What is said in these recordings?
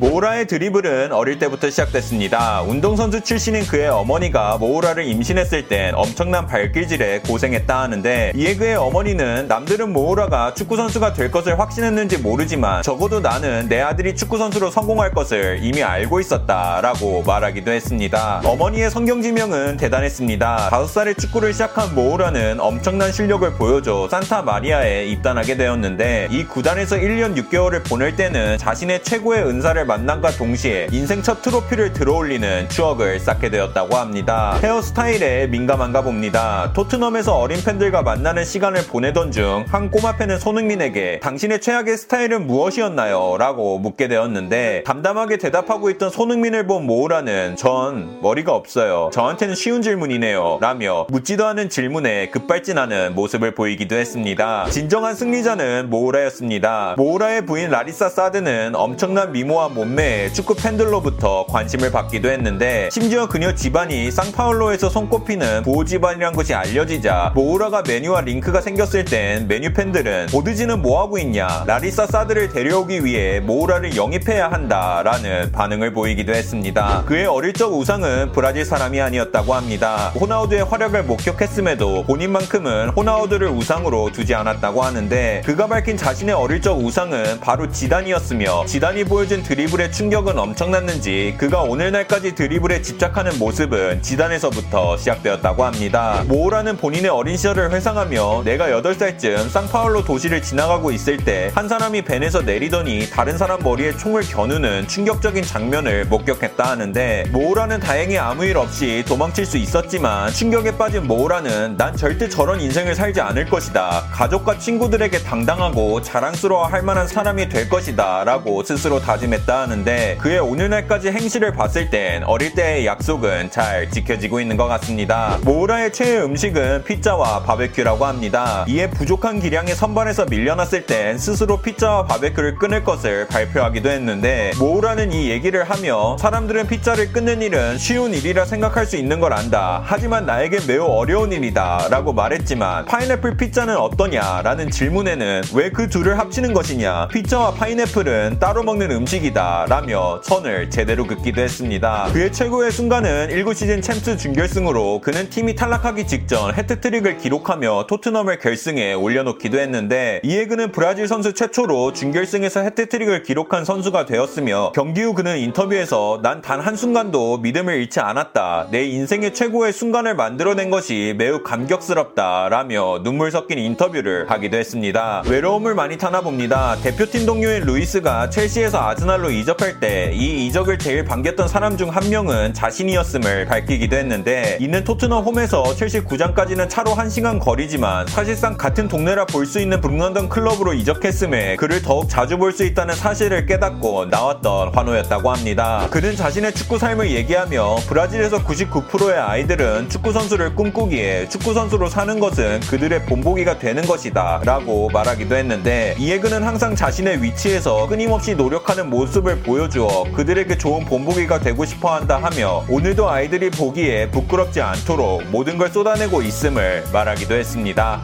모우라의 드리블은 어릴 때부터 시작됐습니다. 운동선수 출신인 그의 어머니가 모우라를 임신했을 땐 엄청난 발길질에 고생했다 하는데 이에 그의 어머니는 남들은 모우라가 축구선수가 될 것을 확신했는지 모르지만 적어도 나는 내 아들이 축구선수로 성공할 것을 이미 알고 있었다 라고 말하기도 했습니다. 어머니의 성경지명은 대단했습니다. 5살에 축구를 시작한 모우라는 엄청난 실력을 보여줘 산타 마리아에 입단하게 되었는데 이 구단에서 1년 6개월을 보낼 때는 자신의 최고의 은사를 만남과 동시에 인생 첫 트로피를 들어올리는 추억을 쌓게 되었다고 합니다. 헤어스타일에 민감한가 봅니다. 토트넘에서 어린 팬들과 만나는 시간을 보내던 중 한 꼬마 팬은 손흥민에게 당신의 최악의 스타일은 무엇이었나요? 라고 묻게 되었는데 담담하게 대답하고 있던 손흥민을 본 모우라는 전 머리가 없어요. 저한테는 쉬운 질문이네요. 라며 묻지도 않은 질문에 급발진하는 모습을 보이기도 했습니다. 진정한 승리자는 모우라였습니다. 모우라의 부인 라리사 사드는 엄청난 미모와 몸매에 축구 팬들로부터 관심을 받기도 했는데 심지어 그녀 집안이 쌍파울로에서 손꼽히는 부호 집안이란 것이 알려지자 모우라가 맨유와 링크가 생겼을 땐 맨유 팬들은 보드지는 뭐하고 있냐 라리사 사드를 데려오기 위해 모우라를 영입해야 한다라는 반응을 보이기도 했습니다. 그의 어릴 적 우상은 브라질 사람이 아니었다고 합니다. 호나우드의 활약을 목격했음에도 본인만큼은 호나우드를 우상으로 두지 않았다고 하는데 그가 밝힌 자신의 어릴 적 우상은 바로 지단이었으며 지단이 보여준 드 리블의 충격은 엄청났는지 그가 오늘날까지 드리블에 집착하는 모습은 지단에서부터 시작되었다고 합니다. 모우라는 본인의 어린 시절을 회상하며 내가 8살쯤 쌍파울로 도시를 지나가고 있을 때 한 사람이 벤에서 내리더니 다른 사람 머리에 총을 겨누는 충격적인 장면을 목격했다 하는데 모우라는 다행히 아무 일 없이 도망칠 수 있었지만 충격에 빠진 모우라는 난 절대 저런 인생을 살지 않을 것이다. 가족과 친구들에게 당당하고 자랑스러워 할 만한 사람이 될 것이다. 라고 스스로 다짐했다 하는데 그의 오늘날까지 행실을 봤을 땐 어릴 때의 약속은 잘 지켜지고 있는 것 같습니다. 모우라의 최애 음식은 피자와 바베큐라고 합니다. 이에 부족한 기량에 선발에서 밀려났을 땐 스스로 피자와 바베큐를 끊을 것을 발표하기도 했는데 모우라는 이 얘기를 하며 사람들은 피자를 끊는 일은 쉬운 일이라 생각할 수 있는 걸 안다. 하지만 나에게 매우 어려운 일이다. 라고 말했지만 파인애플 피자는 어떠냐? 라는 질문에는 왜 그 둘을 합치는 것이냐? 피자와 파인애플은 따로 먹는 음식이다. 라며 선을 제대로 긋기도 했습니다. 그의 최고의 순간은 19시즌 챔스 준결승으로 그는 팀이 탈락하기 직전 해트트릭을 기록하며 토트넘을 결승에 올려놓기도 했는데 이에 그는 브라질 선수 최초로 준결승에서 해트트릭을 기록한 선수가 되었으며 경기 후 그는 인터뷰에서 난 단 한순간도 믿음을 잃지 않았다. 내 인생의 최고의 순간을 만들어낸 것이 매우 감격스럽다. 라며 눈물 섞인 인터뷰를 하기도 했습니다. 외로움을 많이 타나 봅니다. 대표팀 동료인 루이스가 첼시에서 아스날로 이적할 때 이 이적을 제일 반겼던 사람 중 한 명은 자신이었음을 밝히기도 했는데 이는 토트넘 홈에서 첼시 구장까지는 차로 1시간 거리지만 사실상 같은 동네라 볼 수 있는 북런던 클럽으로 이적했음에 그를 더욱 자주 볼 수 있다는 사실을 깨닫고 나왔던 환호였다고 합니다. 그는 자신의 축구 삶을 얘기하며 브라질에서 99%의 아이들은 축구 선수를 꿈꾸기에 축구 선수로 사는 것은 그들의 본보기가 되는 것이다 라고 말하기도 했는데 이에 그는 항상 자신의 위치에서 끊임없이 노력하는 모습을 보여주어 그들에게 좋은 본보기가 되고 싶어 한다 하며 오늘도 아이들이 보기에 부끄럽지 않도록 모든 걸 쏟아내고 있음을 말하기도 했습니다.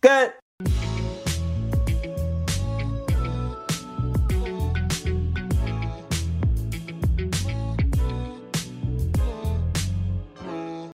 끝!